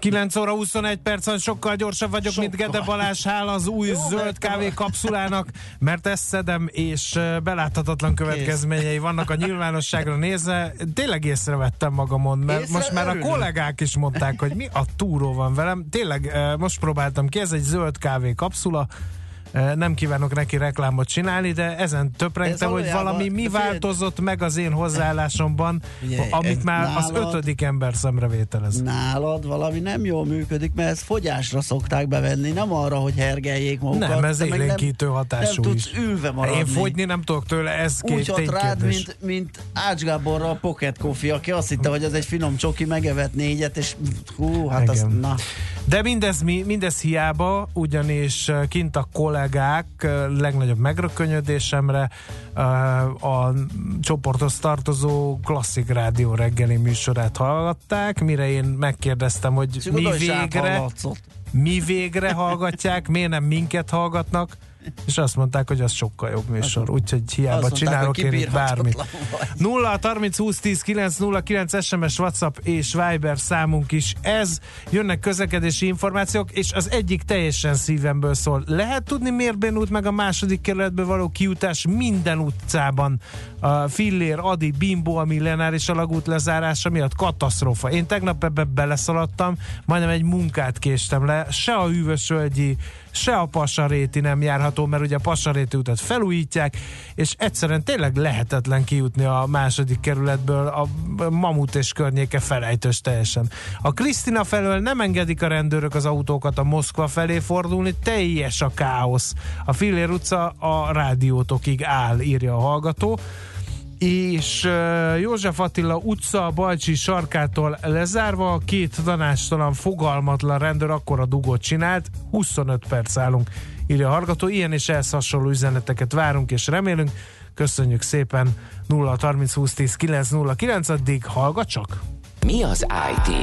9 óra 21 percen sokkal gyorsabb vagyok, sokkal. mint Gede Balázs, hál az új Jó, zöld kávé kapszulának, mert ezt szedem, és beláthatatlan következményei vannak a nyilvánosságra nézve. Tényleg észrevettem magamon, mert Észre most már a kollégák is mondták, hogy mi a túró van velem. Tényleg most próbáltam ki, ez egy zöld kávé kapszula, nem kívánok neki reklámot csinálni, de ezen töprengtem, Ez hogy valami mi változott meg az én hozzáállásomban, amit már nálad, az ötödik ember szemrevételez. Nálad valami nem jól működik, mert ezt fogyásra szokták bevenni, nem arra, hogy hergeljék magukat. Nem, ez élénkítő hatású nem is. tudsz ülve maradni. Én fogyni nem tudok tőle, ez Úgy hat rád, mint, mint Ács Gáborra a Pocket Coffee, aki azt hitte, hogy ez egy finom csoki, megevett négyet, és hú, hát Igen. az, na. De mindez, mindez hiába, ugyanis kint a kollégák legnagyobb megrökönyödésemre a csoporthoz tartozó klasszik rádió reggeli műsorát hallgatták, mire én megkérdeztem, hogy mi végre, mi végre hallgatják, miért nem minket hallgatnak, és azt mondták, hogy az sokkal jobb műsor, úgyhogy hiába azt csinálok mondták, én itt bármit. 0 30 20 10 9 0 9 SMS, WhatsApp és Viber számunk is ez. Jönnek közlekedési információk, és az egyik teljesen szívemből szól. Lehet tudni Mérbén út meg a második kerületbe való kiutás minden utcában. A Fillér, Adi, Bimbo, a millenáris alagút lezárása miatt katasztrófa. Én tegnap ebbe beleszaladtam, majdnem egy munkát késtem le, se a hűvösölgyi se a Passaréti nem járható, mert ugye a Passaréti utat felújítják, és egyszerűen tényleg lehetetlen kijutni a második kerületből, a Mamut és környéke felejtős teljesen. A Krisztina felől nem engedik a rendőrök az autókat a Moszkva felé fordulni, teljes a káosz. A Fillér utca a rádiótokig áll, írja a hallgató és József Attila utca Balcsi sarkától lezárva, két tanástalan fogalmatlan rendőr akkora dugót csinált, 25 perc állunk, írja a hallgató, ilyen és ehhez hasonló üzeneteket várunk és remélünk, köszönjük szépen 0 30 20 10 9 0 9 addig hallgat csak! Mi az IT?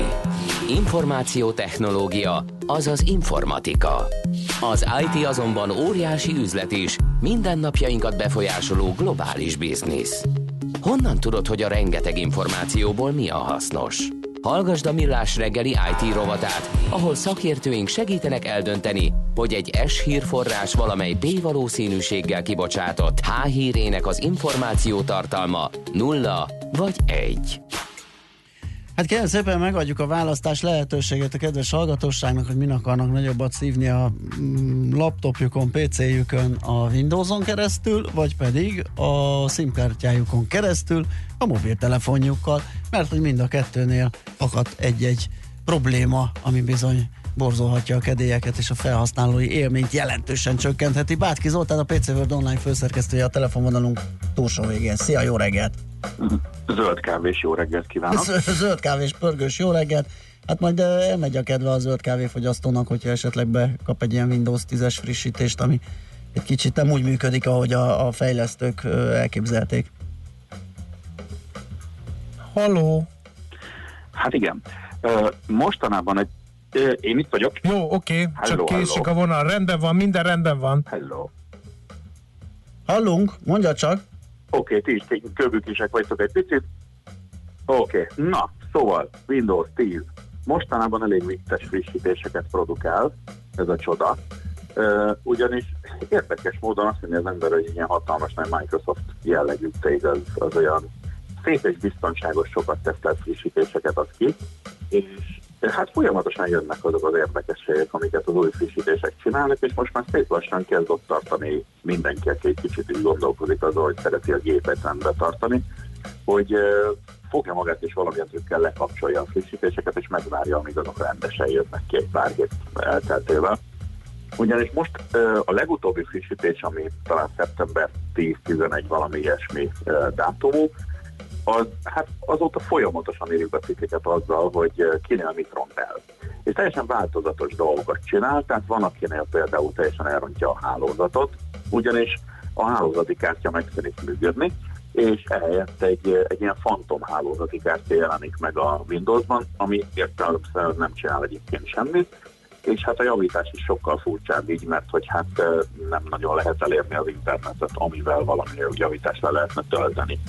Információtechnológia, azaz informatika. Az IT azonban óriási üzlet is, mindennapjainkat befolyásoló globális biznisz. Honnan tudod, hogy a rengeteg információból mi a hasznos? Hallgasd a Millás reggeli IT rovatát, ahol szakértőink segítenek eldönteni, hogy egy S hírforrás valamely B valószínűséggel kibocsátott H hírének az információ tartalma nulla vagy egy. Hát kérem szépen megadjuk a választás lehetőséget a kedves hallgatóságnak, hogy min akarnak nagyobbat szívni a mm, laptopjukon, PC-jükön a Windows-on keresztül, vagy pedig a SIM-kártyájukon keresztül a mobiltelefonjukkal, mert hogy mind a kettőnél akad egy-egy probléma, ami bizony borzolhatja a kedélyeket és a felhasználói élményt jelentősen csökkentheti. Bátki Zoltán, a PC World Online főszerkesztője a telefonvonalunk túlsó végén. Szia, jó reggelt! Zöld kávés jó reggelt kívánok! Zöld kávés pörgős jó reggelt! Hát majd elmegy a kedve a zöld kávéfogyasztónak, hogyha esetleg bekap egy ilyen Windows 10-es frissítést, ami egy kicsit nem úgy működik, ahogy a, a fejlesztők elképzelték. Halló! Hát igen. Mostanában egy én itt vagyok. Jó, oké, okay. csak késik a vonal. Rendben van, minden rendben van. Hello. Hallunk, mondja csak. Oké, ti is kövükisek vagytok egy picit. Oké, okay. na, szóval Windows 10 mostanában elég vicces frissítéseket produkál, ez a csoda. Uh, ugyanis érdekes módon azt mondja az ember, hogy ilyen hatalmas nagy Microsoft jellegű cég az, az olyan szép és biztonságos sokat tesztelt frissítéseket ad ki, és Hát folyamatosan jönnek azok az érdekességek, amiket az új frissítések csinálnak, és most már szép lassan kezd ott tartani mindenki, aki egy kicsit is gondolkozik azon, hogy szereti a gépet rendbe tartani, hogy fogja magát és valamilyen trükkel lekapcsolja a frissítéseket, és megvárja, amíg azok rendesen jönnek ki egy pár hét elteltével. Ugyanis most a legutóbbi frissítés, ami talán szeptember 10-11 valami ilyesmi dátumú, az, hát azóta folyamatosan írjuk a cikkeket azzal, hogy kinél mit ront el. És teljesen változatos dolgokat csinál, tehát van, akinél például teljesen elrontja a hálózatot, ugyanis a hálózati kártya meg szerint működni, és ehelyett egy, egy ilyen fantom hálózati kártya jelenik meg a Windowsban, ami értelemszerűen nem csinál egyébként semmit, és hát a javítás is sokkal furcsább így, mert hogy hát nem nagyon lehet elérni az internetet, amivel valami javítást le lehetne tölteni.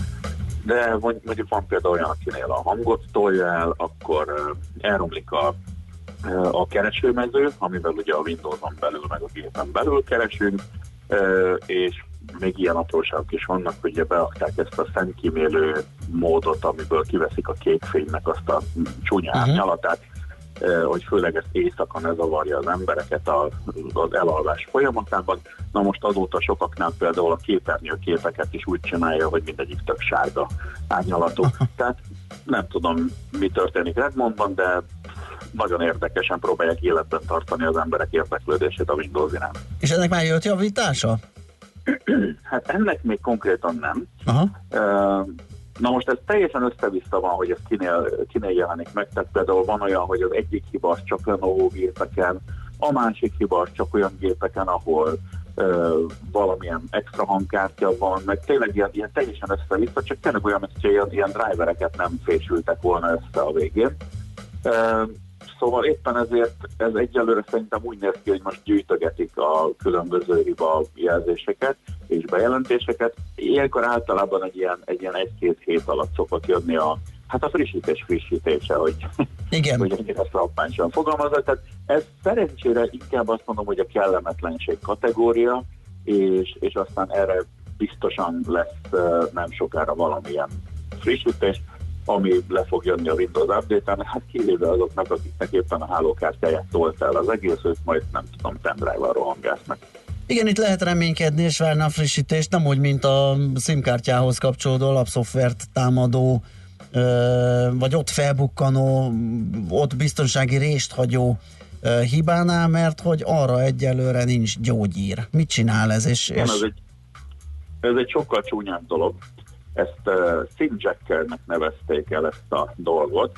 De mondjuk van például olyan, akinél a hangot tolja el, akkor elromlik a, a keresőmező, amivel ugye a Windows-on belül, meg a gépen belül keresünk, és még ilyen apróságok is vannak, hogy ugye beakták ezt a szemkímélő módot, amiből kiveszik a kék fénynek azt a csúnya uh-huh. árnyalatát, hogy főleg ezt éjszaka ne zavarja az embereket az elalvás folyamatában. Na most azóta sokaknál például a képernyőképeket is úgy csinálja, hogy mindegyik tök sárga árnyalatú. Tehát nem tudom, mi történik Redmondban, de nagyon érdekesen próbálják életben tartani az emberek érdeklődését a Windows iránt. És ennek már jött javítása? hát ennek még konkrétan nem. Aha. Na most ez teljesen össze-vissza van, hogy ez kinél, kinél jelenik meg, tehát például van olyan, hogy az egyik hiba az csak Lenovo gépeken, a másik hiba az csak olyan gépeken, ahol ö, valamilyen extra hangkártya van, meg tényleg ilyen, ilyen teljesen össze-vissza, csak tényleg olyan, hogy ilyen, ilyen drivereket nem fésültek volna össze a végén. Ö, Szóval éppen ezért ez egyelőre szerintem úgy néz ki, hogy most gyűjtögetik a különböző hiba jelzéseket és bejelentéseket. Ilyenkor általában egy ilyen, egy ilyen egy-két hét alatt szokott jönni a, hát a frissítés frissítése, hogy, Igen. hogy ennyire frappánsan fogalmazott. Tehát ez szerencsére inkább azt mondom, hogy a kellemetlenség kategória, és, és aztán erre biztosan lesz nem sokára valamilyen frissítés ami le fog jönni a Windows Update-en, hát kivéve azoknak, akiknek éppen a hálókártyáját tolt el az egész, ők majd nem tudom, pendrive-val rohangásznak. Igen, itt lehet reménykedni és várni a frissítést, nem úgy, mint a SIM-kártyához kapcsolódó alapszoftvert támadó, vagy ott felbukkanó, ott biztonsági rést hagyó hibánál, mert hogy arra egyelőre nincs gyógyír. Mit csinál ez? És, Igen, és... Ez, egy, ez egy sokkal csúnyább dolog. Ezt uh, Simjackernek nevezték el ezt a dolgot,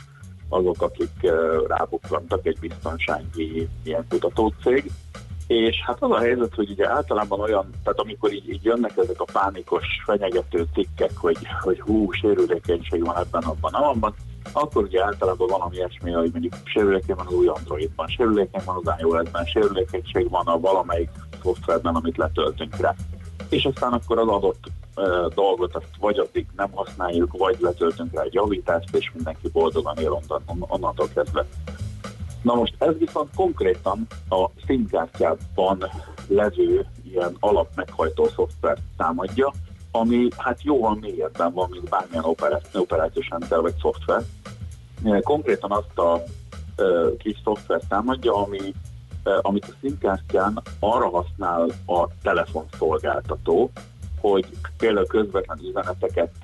azok, akik uh, rábukkantak egy biztonsági ilyen kutatócég, és hát az a helyzet, hogy ugye általában olyan, tehát amikor így, így jönnek ezek a pánikos, fenyegető cikkek, hogy, hogy hú, sérülékenység van ebben, abban, abban, akkor ugye általában valami ilyesmi, hogy mondjuk sérülékeny van az új Androidban, sérülékeny van az iOS-ben, sérülékenység van a valamelyik szoftverben, amit letöltünk rá. És aztán akkor az adott dolgot azt vagy addig nem használjuk, vagy letöltünk rá egy javítást, és mindenki boldogan él onnan, onnantól kezdve. Na most ez viszont konkrétan a színkártyában levő ilyen alapmeghajtó szoftvert támadja, ami hát jóval mélyebben van, mint bármilyen operációs rendszer vagy szoftver. Konkrétan azt a kis szoftvert támadja, ami amit a színkártyán arra használ a telefonszolgáltató, hogy például közvetlen üzeneteket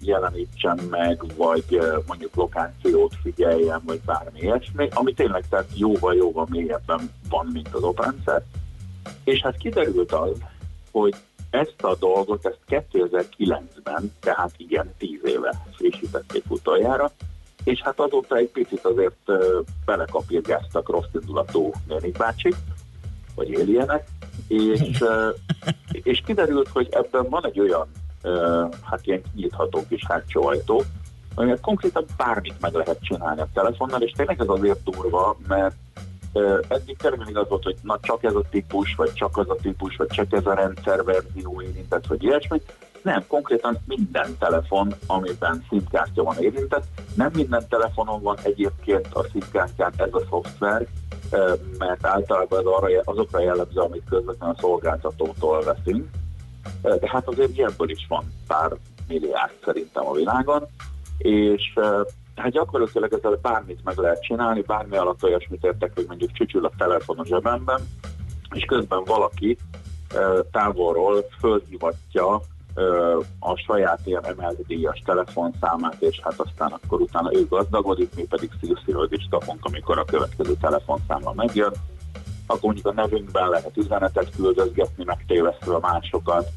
jelenítsen meg, vagy mondjuk lokációt figyeljen, vagy bármi ilyesmi, ami tényleg tehát jóval-jóval mélyebben van, mint az oprendszer. És hát kiderült az, hogy ezt a dolgot, ezt 2009-ben, tehát igen, 10 éve frissítették utoljára, és hát azóta egy picit azért belekapírgáztak rossz indulatú Nénik bácsik, vagy éljenek, és, és kiderült, hogy ebben van egy olyan, hát ilyen nyitható kis hátsó ajtó, amivel konkrétan bármit meg lehet csinálni a telefonnal, és tényleg ez azért durva, mert eddig tényleg az volt, hogy na csak ez a típus, vagy csak az a típus, vagy csak ez a rendszerverzió érintett, vagy ilyesmi. Nem, konkrétan minden telefon, amiben SIM-kártya van érintett, nem minden telefonon van egyébként a SIM-kártyán ez a szoftver, mert általában arra, azokra jellemző, amit közvetlenül a szolgáltatótól veszünk. De hát azért ilyenből is van pár milliárd szerintem a világon, és hát gyakorlatilag ezzel bármit meg lehet csinálni, bármi alatt olyasmit értek, hogy mondjuk csücsül a telefon a zsebemben, és közben valaki távolról fölhívatja a saját ilyen emelt díjas telefonszámát, és hát aztán akkor utána ő gazdagodik, mi pedig szívszívődést kapunk, amikor a következő telefonszámla megjön. Akkor mondjuk a nevünkben lehet üzenetet küldözgetni, megtévesztve másokat,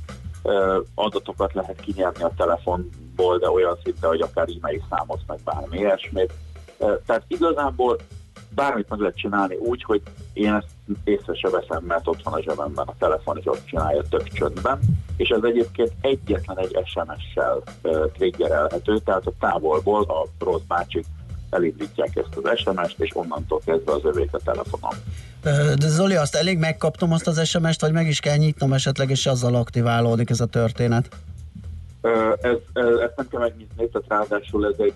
adatokat lehet kinyerni a telefonból, de olyan szinte, hogy akár e-mail számot, meg bármi ilyesmit. Tehát igazából bármit meg lehet csinálni úgy, hogy én ezt észre se veszem, mert ott van a zsebemben a telefon, és ott csinálja tök csöndben, és ez egyébként egyetlen egy SMS-sel triggerelhető, tehát a távolból a rossz bácsik elindítják ezt az SMS-t, és onnantól kezdve az övék a telefonom. De Zoli, azt elég megkaptam azt az SMS-t, vagy meg is kell nyitnom esetleg, és azzal aktiválódik ez a történet? Ez, ez, ezt nem kell megnyitni, tehát ráadásul ez, egy,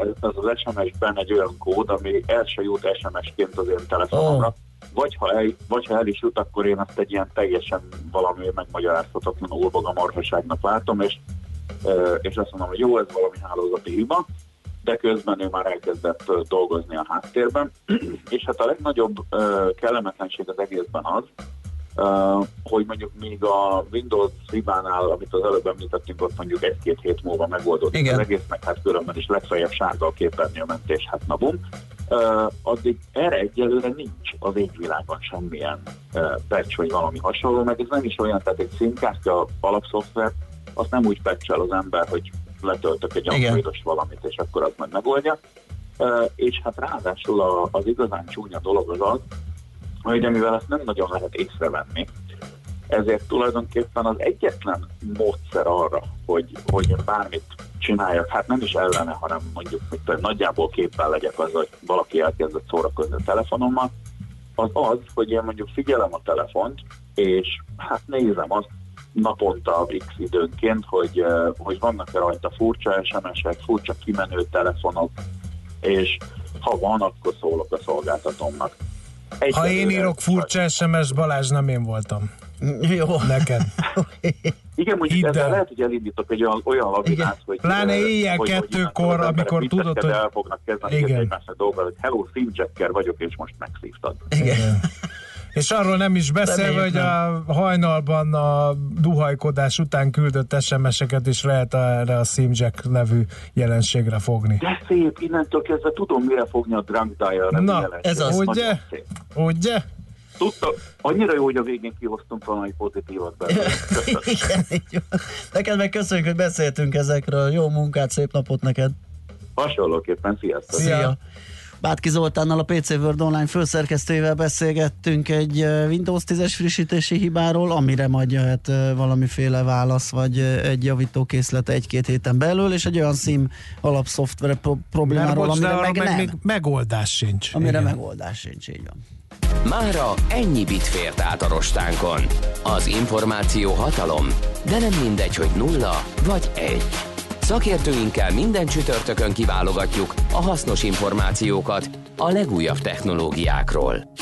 ez az, SMS-ben egy olyan kód, ami el se jut SMS-ként az én telefonomra. Oh. Vagy ha, el, vagy ha el is jut, akkor én azt egy ilyen teljesen valami megmagyarázhatatlan olboga marhaságnak látom, és, és azt mondom, hogy jó, ez valami hálózati hiba, de közben ő már elkezdett dolgozni a háttérben. és hát a legnagyobb kellemetlenség az egészben az, Uh, hogy mondjuk még a Windows hibánál, amit az előbb említettünk, ott mondjuk egy-két hét múlva megoldódik Igen. az egész, meg hát különben is legfeljebb sárga a képernyőmentés, hát na bum. Uh, addig erre egyelőre nincs az égvilágon semmilyen uh, patch, vagy valami hasonló, meg ez nem is olyan, tehát egy színkártya alapszoftver, azt nem úgy patchel az ember, hogy letöltök egy androidos valamit, és akkor az majd megoldja. Uh, és hát ráadásul a, az igazán csúnya dolog az az, hogy mivel ezt nem nagyon lehet észrevenni, ezért tulajdonképpen az egyetlen módszer arra, hogy, hogy bármit csináljak, hát nem is ellene, hanem mondjuk mit nagyjából képen legyek az, hogy valaki elkezdett szórakozni a telefonommal, az az, hogy én mondjuk figyelem a telefont, és hát nézem azt naponta x időnként, hogy, hogy vannak-e rajta furcsa SMS-ek, furcsa kimenő telefonok, és ha van, akkor szólok a szolgáltatómnak. Egy ha én írok furcsa SMS, Balázs, nem én voltam. Jó. Neked. Igen, mondjuk ezzel lehet, hogy elindítok egy olyan, olyan labinát, hogy... Pláne éjjel hogy, kettőkor, amikor tudod, hogy... El fognak kezdeni Igen. egymásra dolgozni, hogy hello, Simjacker vagyok, és most megszívtad. Igen. És arról nem is beszélve, hogy a hajnalban a duhajkodás után küldött SMS-eket is lehet erre a Simjack nevű jelenségre fogni. De szép, innentől kezdve tudom, mire fogni a drunk dial Na, ez az. Ugye? Ugye? Tudta, annyira jó, hogy a végén kihoztunk valami pozitívat belőle. Igen, így Neked meg köszönjük, hogy beszéltünk ezekről. Jó munkát, szép napot neked. Hasonlóképpen, sziasztok! Szia! Szia. Bátki Zoltánnal, a PC World Online főszerkesztőjével beszélgettünk egy Windows 10-es frissítési hibáról, amire majd jöhet valamiféle válasz, vagy egy javítókészlet egy-két héten belül, és egy olyan SIM alapszoftver pro- problémáról, bocs, amire meg, meg még megoldás sincs. Amire Igen. megoldás sincs, így van. Mára ennyi bit fért át a rostánkon. Az információ hatalom, de nem mindegy, hogy nulla vagy egy. Szakértőinkkel minden csütörtökön kiválogatjuk a hasznos információkat a legújabb technológiákról.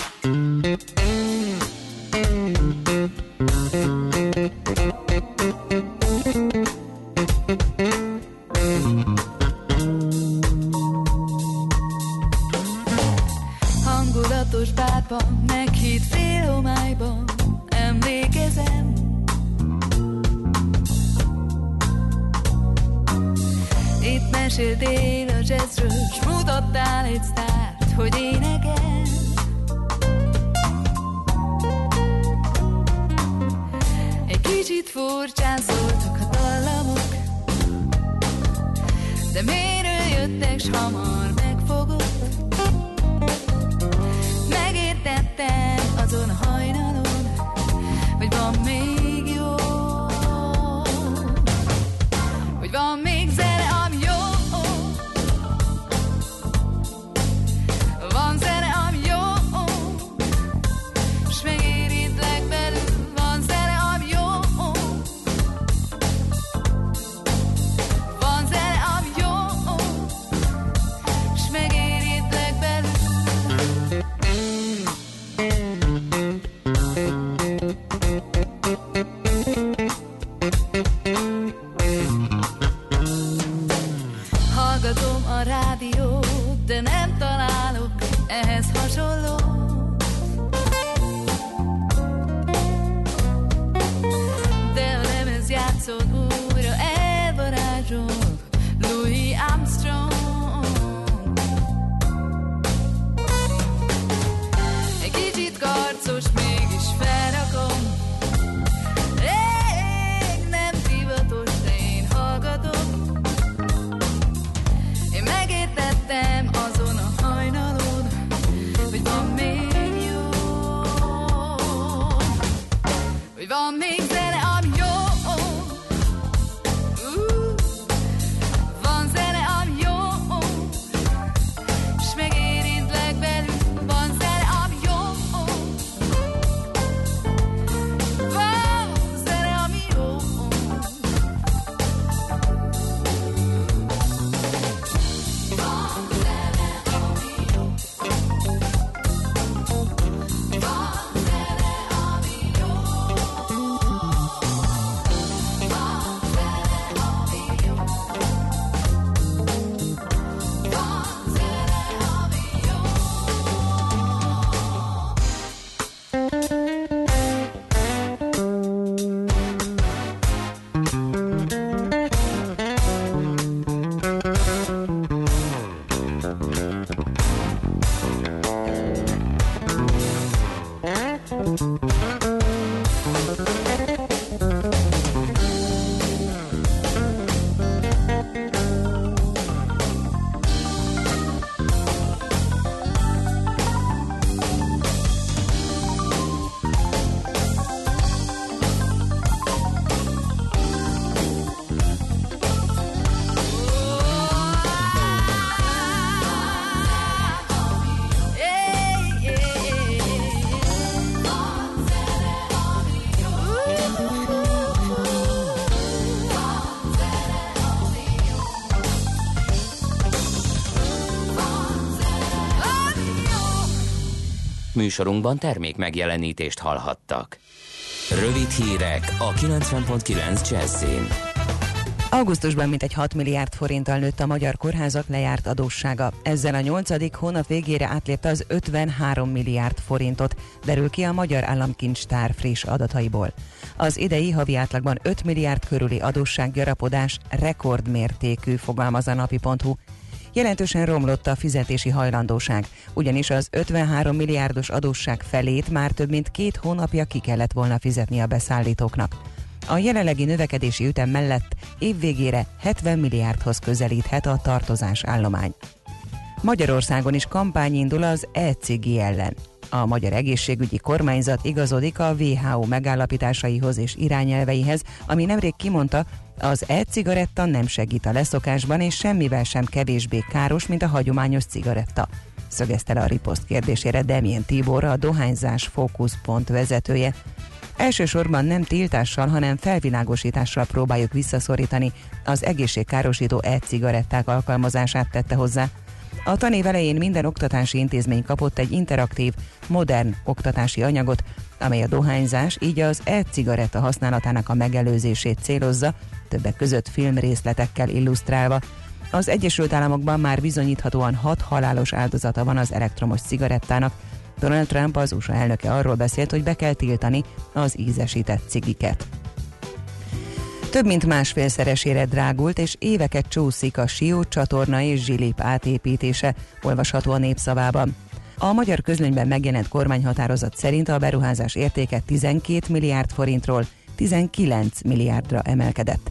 Műsorunkban termék megjelenítést hallhattak. Rövid hírek a 90.9 Jazzin. Augusztusban mintegy 6 milliárd forinttal nőtt a magyar kórházak lejárt adóssága. Ezzel a nyolcadik hónap végére átlépte az 53 milliárd forintot, derül ki a Magyar Államkincstár friss adataiból. Az idei havi átlagban 5 milliárd körüli adóssággyarapodás rekordmértékű, fogalmaz a napi.hu. Jelentősen romlott a fizetési hajlandóság, ugyanis az 53 milliárdos adósság felét már több mint két hónapja ki kellett volna fizetni a beszállítóknak. A jelenlegi növekedési ütem mellett évvégére 70 milliárdhoz közelíthet a tartozás állomány. Magyarországon is kampány indul az e-cigi ellen. A Magyar Egészségügyi Kormányzat igazodik a WHO megállapításaihoz és irányelveihez, ami nemrég kimondta, az e-cigaretta nem segít a leszokásban, és semmivel sem kevésbé káros, mint a hagyományos cigaretta. Szögezte le a riposzt kérdésére Demien Tibor, a dohányzás fókuszpont vezetője. Elsősorban nem tiltással, hanem felvilágosítással próbáljuk visszaszorítani az egészségkárosító e-cigaretták alkalmazását tette hozzá. A tanév elején minden oktatási intézmény kapott egy interaktív, modern oktatási anyagot, amely a dohányzás, így az e-cigaretta használatának a megelőzését célozza, többek között filmrészletekkel illusztrálva. Az Egyesült Államokban már bizonyíthatóan hat halálos áldozata van az elektromos cigarettának. Donald Trump, az USA elnöke arról beszélt, hogy be kell tiltani az ízesített cigiket. Több mint másfélszeresére drágult, és éveket csúszik a Sió csatorna és Zsilip átépítése, olvasható a népszavában. A magyar közlönyben megjelent kormányhatározat szerint a beruházás értéke 12 milliárd forintról 19 milliárdra emelkedett.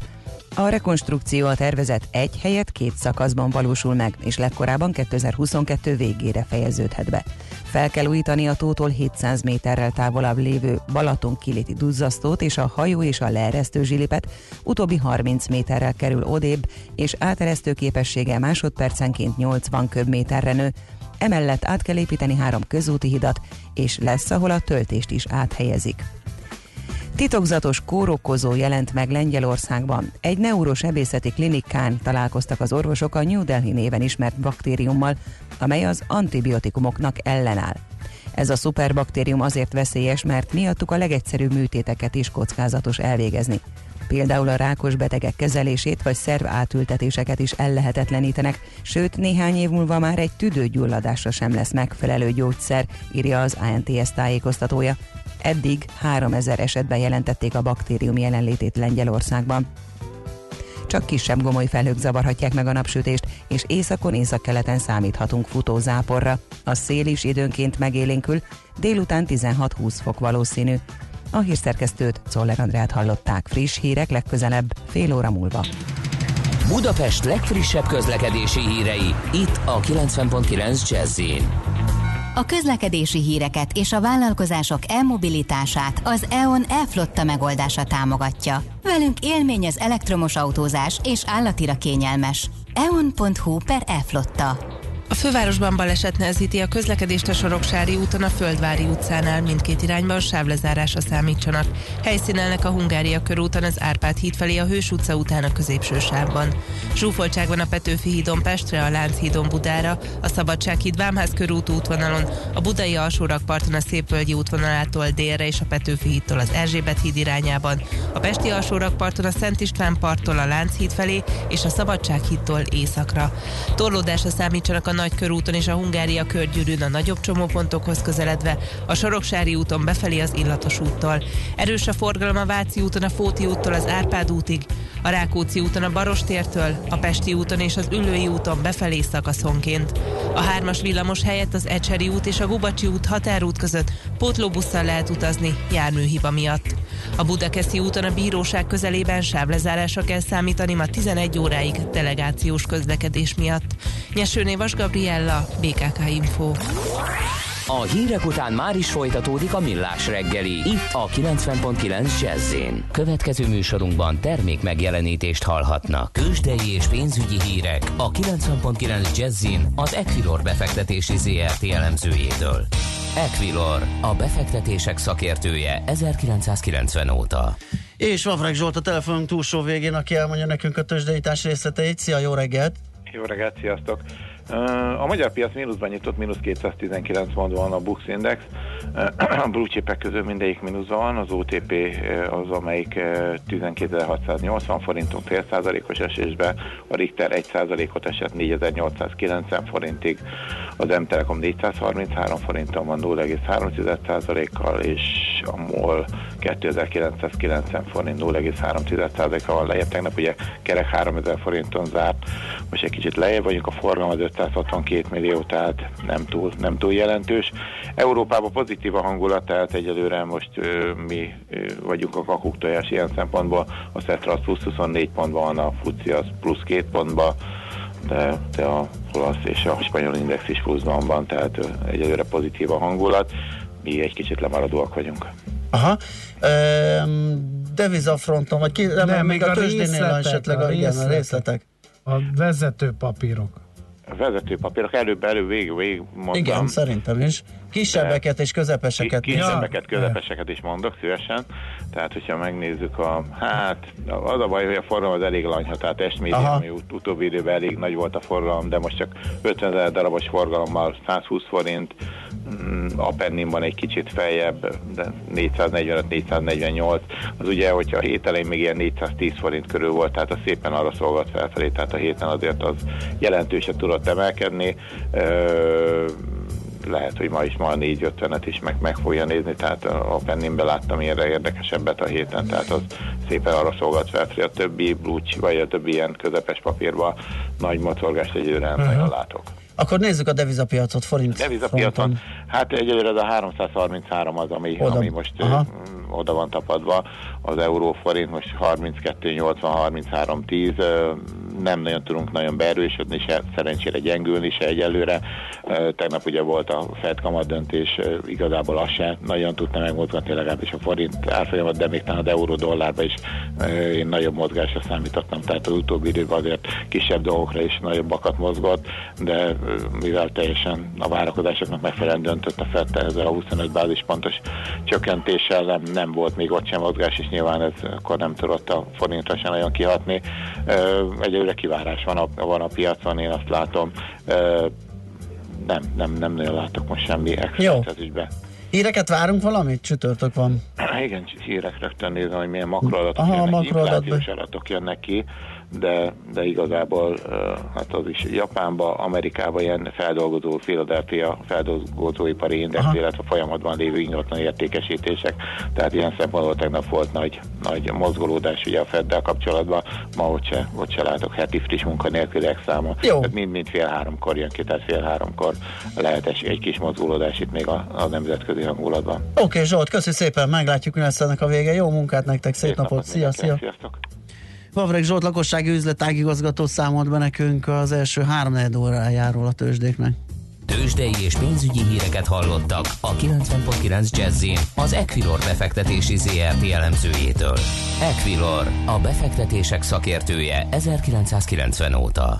A rekonstrukció a tervezet egy helyet két szakaszban valósul meg, és legkorábban 2022 végére fejeződhet be. Fel kell újítani a tótól 700 méterrel távolabb lévő Balaton kiléti duzzasztót és a hajó és a leeresztő zsilipet, utóbbi 30 méterrel kerül odébb, és áteresztő képessége másodpercenként 80 köbméterre nő. Emellett át kell építeni három közúti hidat, és lesz, ahol a töltést is áthelyezik. Titokzatos kórokozó jelent meg Lengyelországban. Egy neurosebészeti klinikán találkoztak az orvosok a New Delhi néven ismert baktériummal, amely az antibiotikumoknak ellenáll. Ez a szuperbaktérium azért veszélyes, mert miattuk a legegyszerűbb műtéteket is kockázatos elvégezni. Például a rákos betegek kezelését vagy szerv átültetéseket is ellehetetlenítenek, sőt néhány év múlva már egy tüdőgyulladásra sem lesz megfelelő gyógyszer, írja az ANTS tájékoztatója. Eddig 3000 esetben jelentették a baktérium jelenlétét Lengyelországban. Csak kisebb gomoly felhők zavarhatják meg a napsütést, és északon északkeleten számíthatunk futózáporra. A szél is időnként megélénkül, délután 16-20 fok valószínű. A hírszerkesztőt Czoller Andrát hallották friss hírek legközelebb fél óra múlva. Budapest legfrissebb közlekedési hírei, itt a 90.9 jazz A közlekedési híreket és a vállalkozások e-mobilitását az EON e-flotta megoldása támogatja. Velünk élmény az elektromos autózás és állatira kényelmes. eon.hu per e-flotta. A fővárosban baleset nehezíti a közlekedést a Soroksári úton a Földvári utcánál mindkét irányban sávlezárásra számítsanak. Helyszínelnek a Hungária körúton az Árpád híd felé a Hős utca után a középső sávban. Zsúfoltság van a Petőfi hídon Pestre, a Lánchídon Budára, a Szabadság híd Vámház körút útvonalon, a Budai alsórakparton a Szépvölgyi útvonalától délre és a Petőfi hídtól az Erzsébet híd irányában, a Pesti alsórakparton a Szent István parttól a Lánchíd felé és a Szabadság hídtól északra. Torlódásra számítsanak a nagy körúton és a Hungária körgyűrűn a nagyobb csomópontokhoz közeledve, a Soroksári úton befelé az Illatos úttól. Erős a forgalom a Váci úton a Fóti úttól az Árpád útig, a Rákóczi úton a Barostértől, a Pesti úton és az Üllői úton befelé szakaszonként. A hármas villamos helyett az Ecseri út és a Gubacsi út határút között pótlóbusszal lehet utazni járműhiba miatt. A Budakeszi úton a bíróság közelében sávlezárásra kell számítani ma 11 óráig delegációs közlekedés miatt. Nyesőné Vas Gabriella, BKK Info. A hírek után már is folytatódik a millás reggeli. Itt a 90.9 jazz Következő műsorunkban termék megjelenítést hallhatnak. Kősdei és pénzügyi hírek a 90.9 jazz az Equilor befektetési ZRT elemzőjétől. Equilor, a befektetések szakértője 1990 óta. És Vavreg Zsolt a telefonunk túlsó végén, aki elmondja nekünk a tőzsdeítás részleteit. Szia, jó reggelt! Jó reggelt, sziasztok! A magyar piac mínuszban nyitott, mínusz 219 pontban van a Bux Index. A blue chipek közül mindegyik mínuszban van, az OTP az, amelyik 12.680 forinton fél százalékos esésbe, a Richter 1 százalékot esett 4.890 forintig, az M-Telekom 433 forinton van 0,3 százalékkal, és a MOL 2990 forint 0,3 százalékkal van lejjebb. Tegnap ugye kerek 3000 forinton zárt, most egy kicsit lejjebb vagyunk, a forgalom az 562 millió, tehát nem túl, nem túl jelentős. Európában pozitív a hangulat, tehát egyelőre most ö, mi ö, vagyunk a kakuk tojás ilyen szempontból, a Cetra az plusz 24 pontban a FUCI az plusz 2 pontban, de, de a olasz és a spanyol index is pluszban van, tehát egyelőre pozitív a hangulat, mi egy kicsit lemaradóak vagyunk. Aha. Devizafronton, vagy ki, nem, Nem, még a a tőzsdénél esetleg a a, igen, a részletek. A vezető papírok. A vezetőpapírok előbb, előbb, végig, végig mondtam. Igen, szerintem is. Kisebbeket és közepeseket. Ki- Kisebbeket, közepeseket is mondok szívesen. Tehát, hogyha megnézzük a, hát az a baj, hogy a forgalom az elég lanyha, tehát Estmédia, ami ut- utóbbi időben elég nagy volt a forgalom, de most csak 50 ezer darabos forgalommal 120 forint, mm, a Penninban egy kicsit feljebb, de 445-448, az ugye, hogyha a hét elején még ilyen 410 forint körül volt, tehát az szépen arra szolgált felfelé, tehát a héten azért az jelentősen tudott emelkedni. Ö, lehet, hogy ma is ma a 450-et is meg, meg fogja nézni, tehát a Penninbe láttam ilyenre érdekesebbet a héten, tehát az szépen arra szolgált fel, a többi blúcs, vagy a többi ilyen közepes papírban nagy mozorgást egyőre nem nagyon látok. Akkor nézzük a devizapiacot, forint Devizapiacon, hát egyelőre az a 333 az, ami, Oda. ami most Aha. Oda van tapadva, az euró forint most 32,80, 33,10, ö, nem nagyon tudunk nagyon beerősödni, se, szerencsére gyengülni se egyelőre. Tegnap ugye volt a Fed kamat döntés, igazából az se nagyon tudta megmozgatni legalábbis a forint árfolyamat, de még talán az euró dollárba is én nagyobb mozgásra számítottam, tehát az utóbbi időben azért kisebb dolgokra is nagyobbakat mozgott, de mivel teljesen a várakozásoknak megfelelően döntött a Fed ezzel a 25 bázispontos csökkentéssel, nem, nem volt még ott sem mozgás, és nyilván ez akkor nem tudott a forintra sem nagyon kihatni. Egyelőre kivárás van a, van a piacon, én azt látom. Nem, nem, nem nagyon látok most semmi extra ez ügybe. Híreket várunk valamit? Csütörtök van. Igen, hírek rögtön nézem, hogy milyen makroadatok Aha, jönnek inflációs adatok jönnek ki, de, de igazából hát az is Japánba, Amerikába ilyen feldolgozó, Philadelphia feldolgozóipari index, Aha. illetve folyamatban lévő ingatlan értékesítések, tehát ilyen szempontból tegnap volt nagy, nagy mozgolódás ugye a Feddel kapcsolatban, ma ott se, ott se látok heti friss munkanélküliek száma. Jó. Tehát mind-mind fél háromkor jön ki, tehát fél háromkor lehet egy kis mozgolódás itt még a, a nemzetközi hangulatban. Oké, okay, Zsolt, köszi szépen, meglátjuk, mi lesz ennek a vége. Jó munkát nektek, szép, napot, szia, mindenkinek, szia. Sziasztok! Vavreg Zsolt lakossági üzletágigazgató számolt be nekünk az első három órájáról a tőzsdéknek. Tőzsdei és pénzügyi híreket hallottak a 90.9 jazz az Equilor befektetési ZRT elemzőjétől. Equilor, a befektetések szakértője 1990 óta.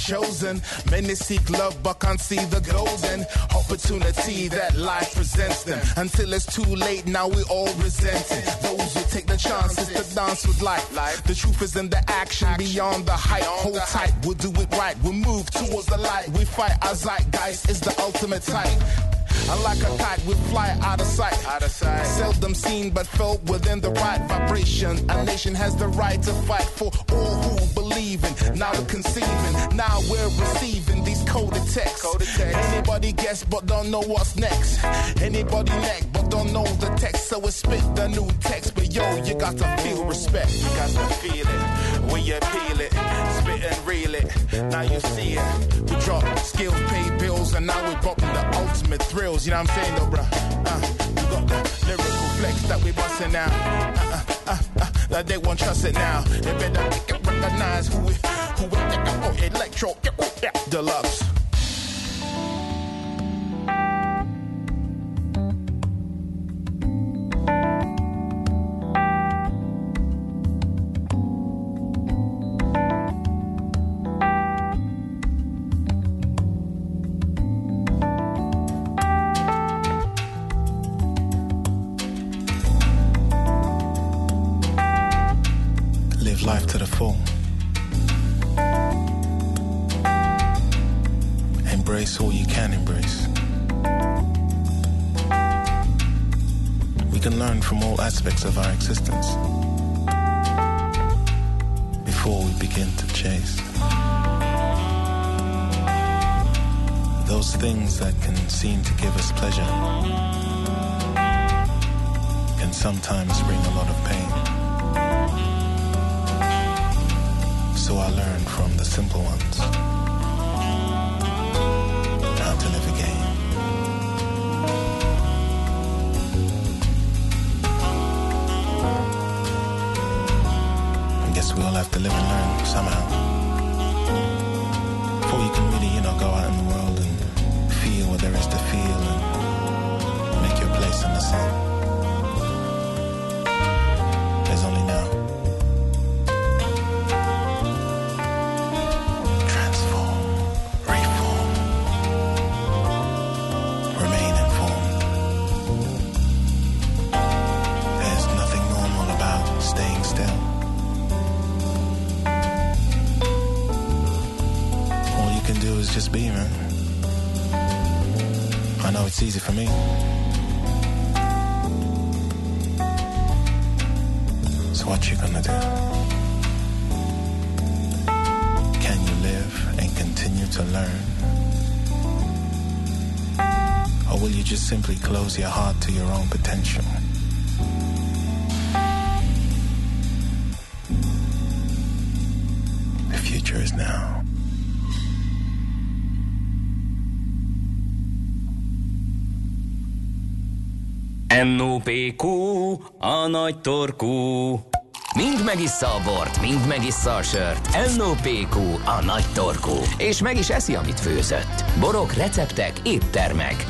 Chosen. Many seek love but can't see the golden opportunity that life presents them. Until it's too late, now we all resent it. Those who take the chances to dance with life. The truth is in the action, beyond the hype. Hold tight, we'll do it right. We'll move towards the light. We fight our zeitgeist is the ultimate type. Unlike a kite, we fly out of sight. Out of sight. Seldom seen, but felt within the right vibration. A nation has the right to fight for all who Now we're conceiving, now we're receiving these coded texts. Coded text. Anybody guess, but don't know what's next. Anybody neck, but don't know the text. So we spit the new text. But yo, you got to feel respect. You got to feel it when you peel it, spit and reel it. Now you see it. We drop skills, pay bills, and now we're dropping the ultimate thrills. You know what I'm saying, though, bruh? Uh, we got the lyrical flex that we busting out. Uh, uh, uh, uh, that they won't trust it now. They better recognize who we, who we, oh, electro, deluxe. So what you gonna do? Can you live and continue to learn? Or will you just simply close your heart to your own potential? NOPQ, a nagy torkú. Mind megissza a bort, mind megissza a sört. NOPQ, a nagy torkú. És meg is eszi, amit főzött. Borok, receptek, éttermek.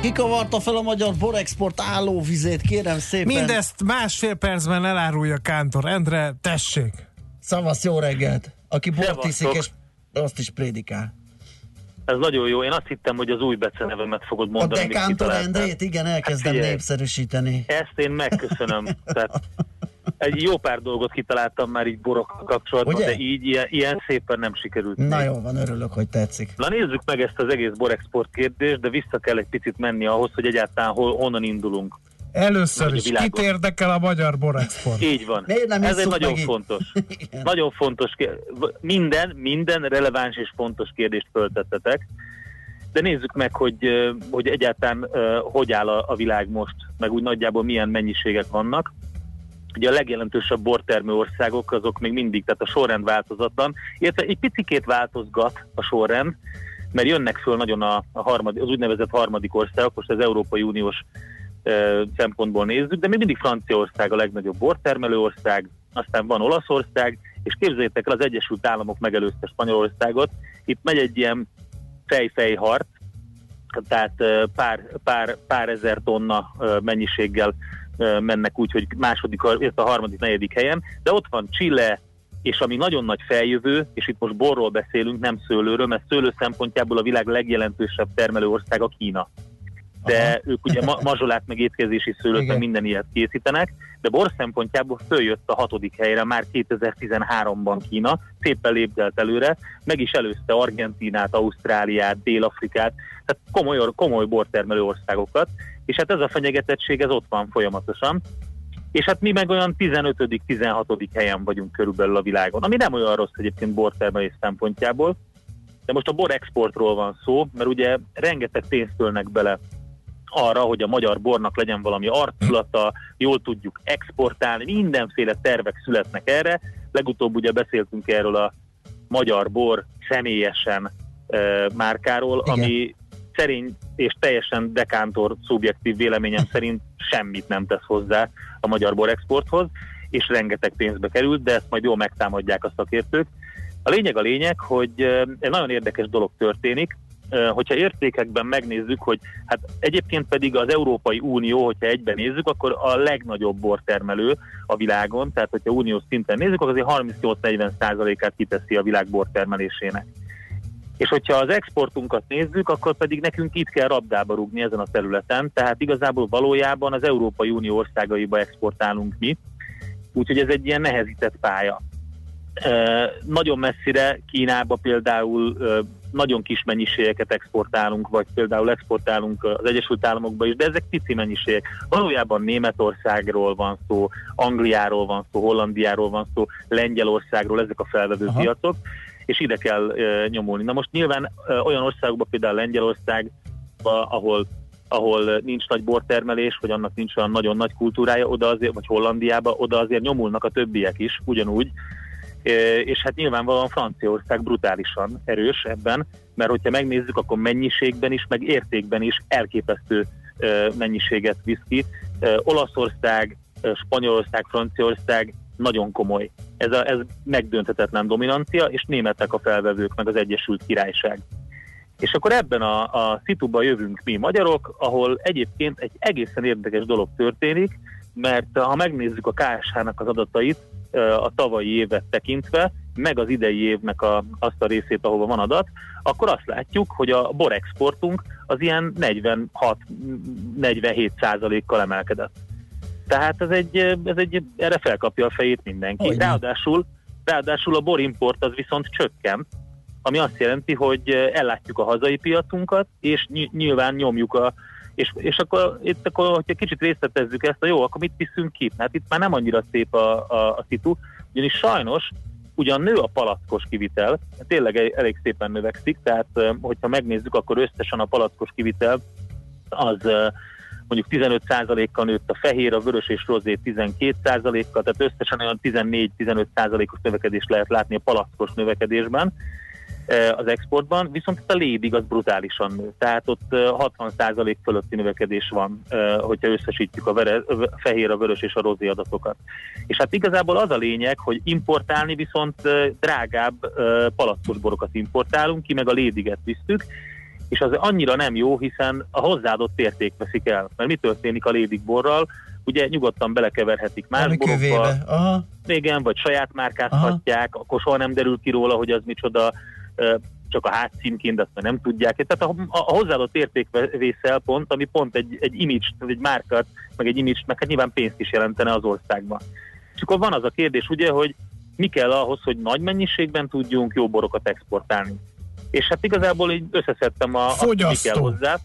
Kikavarta fel a magyar borexport állóvizét, kérem szépen. Mindezt másfél percben elárulja Kántor Endre, tessék! Szavasz, jó reggelt! Aki bort iszik, és azt is prédikál. Ez nagyon jó. Én azt hittem, hogy az új becenevemet fogod A mondani. amit Dekántor. Endrét, igen, elkezdem figyelj. népszerűsíteni. Ezt én megköszönöm. Tehát egy jó pár dolgot kitaláltam már így borokkal kapcsolatban, Ugye? de így ilyen, ilyen szépen nem sikerült. Na jó van, örülök, hogy tetszik. Na nézzük meg ezt az egész borexport kérdést, de vissza kell egy picit menni ahhoz, hogy egyáltalán hol, honnan indulunk. Először is, világon. kit érdekel a magyar borexport? Így van. Miért nem Ez egy nagyon meg fontos. nagyon fontos. Minden, minden releváns és fontos kérdést föltettetek. De nézzük meg, hogy, hogy egyáltalán hogy áll a, a világ most, meg úgy nagyjából milyen mennyiségek vannak. Ugye a legjelentősebb bortermő országok azok még mindig, tehát a sorrend változatlan, illetve egy picikét változgat a sorrend, mert jönnek föl nagyon a, a harmadik, az úgynevezett harmadik országok, most az Európai Uniós szempontból nézzük, de még mindig Franciaország a legnagyobb bortermelő ország, aztán van Olaszország, és képzeljétek el, az Egyesült Államok megelőzte Spanyolországot. Itt megy egy ilyen fej-fej harc, tehát pár, pár, pár ezer tonna mennyiséggel mennek úgy, hogy második, illetve a harmadik, negyedik helyen, de ott van Chile, és ami nagyon nagy feljövő, és itt most borról beszélünk, nem szőlőről, mert szőlő szempontjából a világ legjelentősebb termelő ország a Kína. De Aha. ők ugye ma- mazsolát, meg étkezési szőlőt, meg minden ilyet készítenek, de bor szempontjából följött a hatodik helyre már 2013-ban Kína, szépen lépdelt előre, meg is előzte Argentinát, Ausztráliát, Dél-Afrikát, tehát komoly, komoly bortermelő országokat, és hát ez a fenyegetettség, ez ott van folyamatosan. És hát mi meg olyan 15.-16. helyen vagyunk körülbelül a világon, ami nem olyan rossz egyébként bortermelés szempontjából, de most a bor exportról van szó, mert ugye rengeteg pénzt ölnek bele arra, hogy a magyar bornak legyen valami arculata, jól tudjuk exportálni, mindenféle tervek születnek erre. Legutóbb ugye beszéltünk erről a magyar bor személyesen e, márkáról, Igen. ami szerény és teljesen dekántor szubjektív véleményem szerint semmit nem tesz hozzá a magyar bor exporthoz, és rengeteg pénzbe került, de ezt majd jól megtámadják a szakértők. A lényeg a lényeg, hogy egy nagyon érdekes dolog történik, hogyha értékekben megnézzük, hogy hát egyébként pedig az Európai Unió, hogyha egyben nézzük, akkor a legnagyobb bortermelő a világon, tehát hogyha uniós szinten nézzük, akkor azért 38-40 százalékát kiteszi a világ bortermelésének. És hogyha az exportunkat nézzük, akkor pedig nekünk itt kell rabdába rúgni ezen a területen, tehát igazából valójában az Európai Unió országaiba exportálunk mi, úgyhogy ez egy ilyen nehezített pálya. Nagyon messzire Kínába például nagyon kis mennyiségeket exportálunk, vagy például exportálunk az Egyesült Államokba is, de ezek pici mennyiségek. Valójában Németországról van szó, Angliáról van szó, Hollandiáról van szó, Lengyelországról, ezek a felvevő Aha. piacok, és ide kell e, nyomulni. Na most nyilván e, olyan országokban, például Lengyelország, ahol ahol nincs nagy bortermelés, vagy annak nincs olyan nagyon nagy kultúrája, oda azért, vagy Hollandiába, oda azért nyomulnak a többiek is, ugyanúgy. És hát nyilvánvalóan Franciaország brutálisan erős ebben, mert hogyha megnézzük, akkor mennyiségben is, meg értékben is elképesztő mennyiséget visz ki. Olaszország, Spanyolország, Franciaország nagyon komoly. Ez, a, ez megdönthetetlen dominancia, és németek a felvevők, meg az Egyesült Királyság. És akkor ebben a, a szituba jövünk mi magyarok, ahol egyébként egy egészen érdekes dolog történik, mert ha megnézzük a KSH-nak az adatait a tavalyi évet tekintve, meg az idei évnek a, azt a részét, ahova van adat, akkor azt látjuk, hogy a borexportunk az ilyen 46-47 százalékkal emelkedett. Tehát ez egy, ez egy, erre felkapja a fejét mindenki. Hogyne. Ráadásul, ráadásul a borimport az viszont csökkent, ami azt jelenti, hogy ellátjuk a hazai piacunkat, és ny- nyilván nyomjuk a és, és akkor itt akkor, hogyha kicsit részletezzük ezt, a jó, akkor mit viszünk ki? Hát itt már nem annyira szép a, a, a szitu, ugyanis sajnos ugyan nő a palackos kivitel, tényleg elég szépen növekszik, tehát hogyha megnézzük, akkor összesen a palackos kivitel az mondjuk 15%-kal nőtt a fehér, a vörös és rozé 12%-kal, tehát összesen olyan 14-15%-os növekedést lehet látni a palackos növekedésben az exportban, viszont a lédig az brutálisan nő. Tehát ott 60% fölötti növekedés van, hogyha összesítjük a vere, fehér, a vörös és a rozé adatokat. És hát igazából az a lényeg, hogy importálni viszont drágább palackos borokat importálunk, ki meg a lédiget visztük, és az annyira nem jó, hiszen a hozzáadott érték veszik el. Mert mi történik a lédik borral? Ugye nyugodtan belekeverhetik más borokba, Aha. igen, vagy saját márkázhatják, Aha. akkor soha nem derül ki róla, hogy az micsoda, csak a hátszínként, azt már nem tudják. Tehát a, a, hozzáadott értékvészel pont, ami pont egy, egy image, egy márkat, meg egy image, meg hát nyilván pénzt is jelentene az országban. És akkor van az a kérdés, ugye, hogy mi kell ahhoz, hogy nagy mennyiségben tudjunk jó borokat exportálni. És hát igazából így összeszedtem a, azt, mi kell hozzá.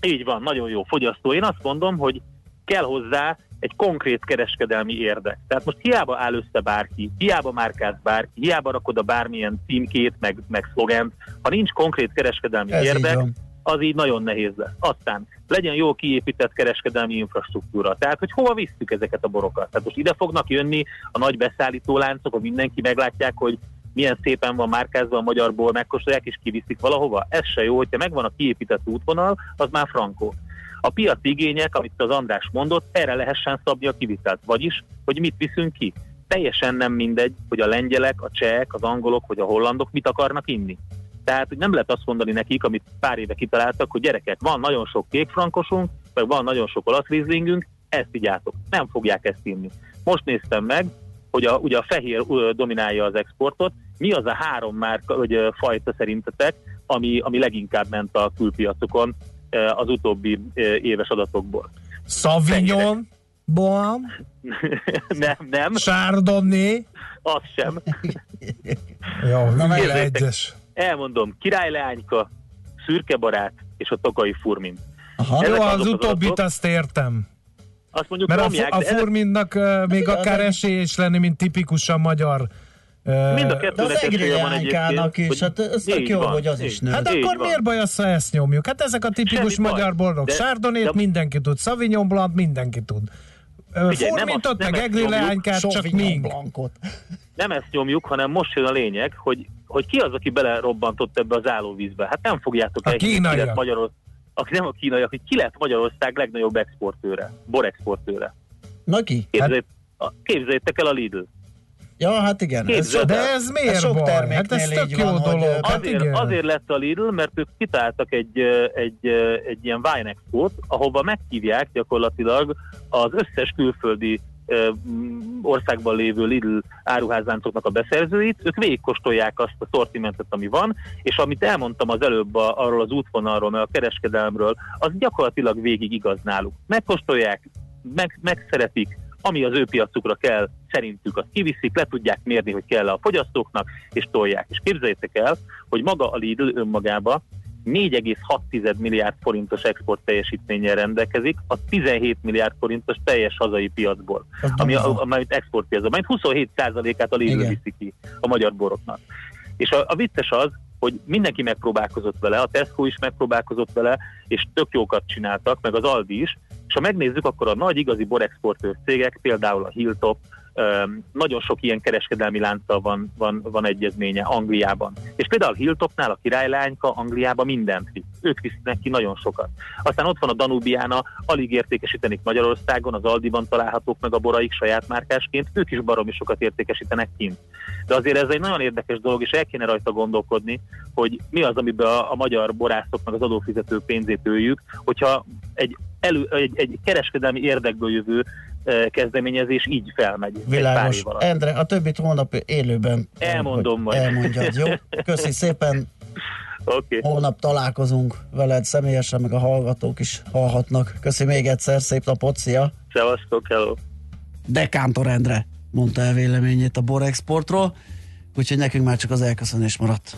Így van, nagyon jó fogyasztó. Én azt mondom, hogy kell hozzá egy konkrét kereskedelmi érdek. Tehát most hiába áll össze bárki, hiába márkáz bárki, hiába rakod a bármilyen címkét, meg, meg szlogent, ha nincs konkrét kereskedelmi Ez érdek, így az így nagyon nehéz lesz. Aztán legyen jó kiépített kereskedelmi infrastruktúra. Tehát, hogy hova visszük ezeket a borokat. Tehát most ide fognak jönni a nagy beszállító láncok, hogy mindenki meglátják, hogy milyen szépen van márkázva a magyarból, megkóstolják és kiviszik valahova. Ez se jó, hogyha megvan a kiépített útvonal, az már frankó. A piaci igények, amit az András mondott, erre lehessen szabni a kivitelt. Vagyis, hogy mit viszünk ki. Teljesen nem mindegy, hogy a lengyelek, a csehek, az angolok vagy a hollandok mit akarnak inni. Tehát hogy nem lehet azt mondani nekik, amit pár éve kitaláltak, hogy gyerekek, van nagyon sok kékfrankosunk, meg van nagyon sok olasz rizlingünk, ezt igyátok. Nem fogják ezt inni. Most néztem meg, hogy a, ugye a fehér dominálja az exportot, mi az a három márka, vagy fajta szerintetek, ami, ami leginkább ment a külpiacokon az utóbbi éves adatokból? Sauvignon, Boam? nem, nem. Chardonnay? Az sem. Jó, Na, egyes. Elmondom, királyleányka, szürkebarát és a tokai furmin. Aha. Jó, az, az utóbbit azt értem. Azt mondjuk Mert romják, a, a furminnak uh, még akár esély is lenni, mint tipikusan magyar Mind a kettőnek az egri is, hát ez tök jó, van, hogy az is nő. Hát akkor van. miért baj az, ha ezt nyomjuk? Hát ezek a tipikus Semmi magyar boldog. Sárdonét mindenki tud, Sauvignon Blanc mindenki tud. Furmintot, meg egri leánykát, csak mink. Nem ezt nyomjuk, hanem most jön a lényeg, hogy, hogy ki az, aki belerobbantott ebbe az állóvízbe. Hát nem fogjátok a kínaiak. Magyarország, aki nem a kínaiak, hogy ki lett Magyarország legnagyobb exportőre, borexportőre. Na ki? Képzeljétek, hát... képzeljétek el a Lidl. Ja, hát igen. Ez, de ez miért ez sok baj? Hát ez tök jó van, dolog. Hát azért, igen. azért lett a Lidl, mert ők kitáltak egy, egy, egy ilyen Wine Expo-t, ahova meghívják gyakorlatilag az összes külföldi országban lévő Lidl áruházláncoknak a beszerzőit, ők végigkóstolják azt a szortimentet, ami van, és amit elmondtam az előbb a, arról az útvonalról, meg a kereskedelmről, az gyakorlatilag végig igaz náluk. Megkóstolják, meg, megszeretik, ami az ő piacukra kell, szerintük azt kiviszik, le tudják mérni, hogy kell a fogyasztóknak, és tolják. És képzeljétek el, hogy maga a Lidl önmagába 4,6 milliárd forintos export teljesítménnyel rendelkezik a 17 milliárd forintos teljes hazai piacból, ami a, a, exportpiacban, majd 27 át a Lidl viszi ki a magyar boroknak. És a, a vicces az, hogy mindenki megpróbálkozott vele, a Tesco is megpróbálkozott vele, és tök jókat csináltak, meg az Aldi is, és ha megnézzük, akkor a nagy igazi borexportőr cégek, például a Hilltop, nagyon sok ilyen kereskedelmi lánccal van, van, van egyezménye Angliában. És például Hilltopnál a királylányka Angliában mindent visz. Ők visznek ki nagyon sokat. Aztán ott van a Danubiana, alig értékesítenik Magyarországon, az Aldiban találhatók meg a boraik saját márkásként, ők is baromi sokat értékesítenek kint. De azért ez egy nagyon érdekes dolog, és el kéne rajta gondolkodni, hogy mi az, amiben a, a magyar borászoknak az adófizető pénzét öljük, hogyha egy, elő, egy, egy kereskedelmi érdekből jövő kezdeményezés így felmegy. Világos. Endre, a többit holnap élőben elmondom majd. Elmondjad, jó? Köszi szépen. Okay. Holnap találkozunk veled személyesen, meg a hallgatók is hallhatnak. Köszi még egyszer, szép napot, szia! Szevasztok, hello! Dekántor Endre mondta el véleményét a borexportról, úgyhogy nekünk már csak az elköszönés maradt.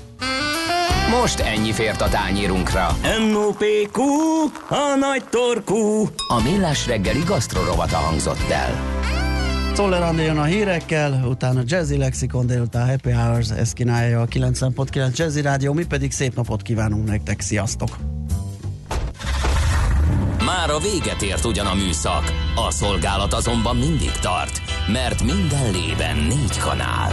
Most ennyi fért a tányírunkra. M.O.P.Q. A nagy torkú. A millás reggeli gasztrorovata hangzott el. Szoller Andi jön a hírekkel, utána Jazzy Lexikon, délután Happy Hours, ezt kínálja a 90.9 Jazzy Rádió, mi pedig szép napot kívánunk nektek, sziasztok! Már a véget ért ugyan a műszak, a szolgálat azonban mindig tart, mert minden lében négy kanál.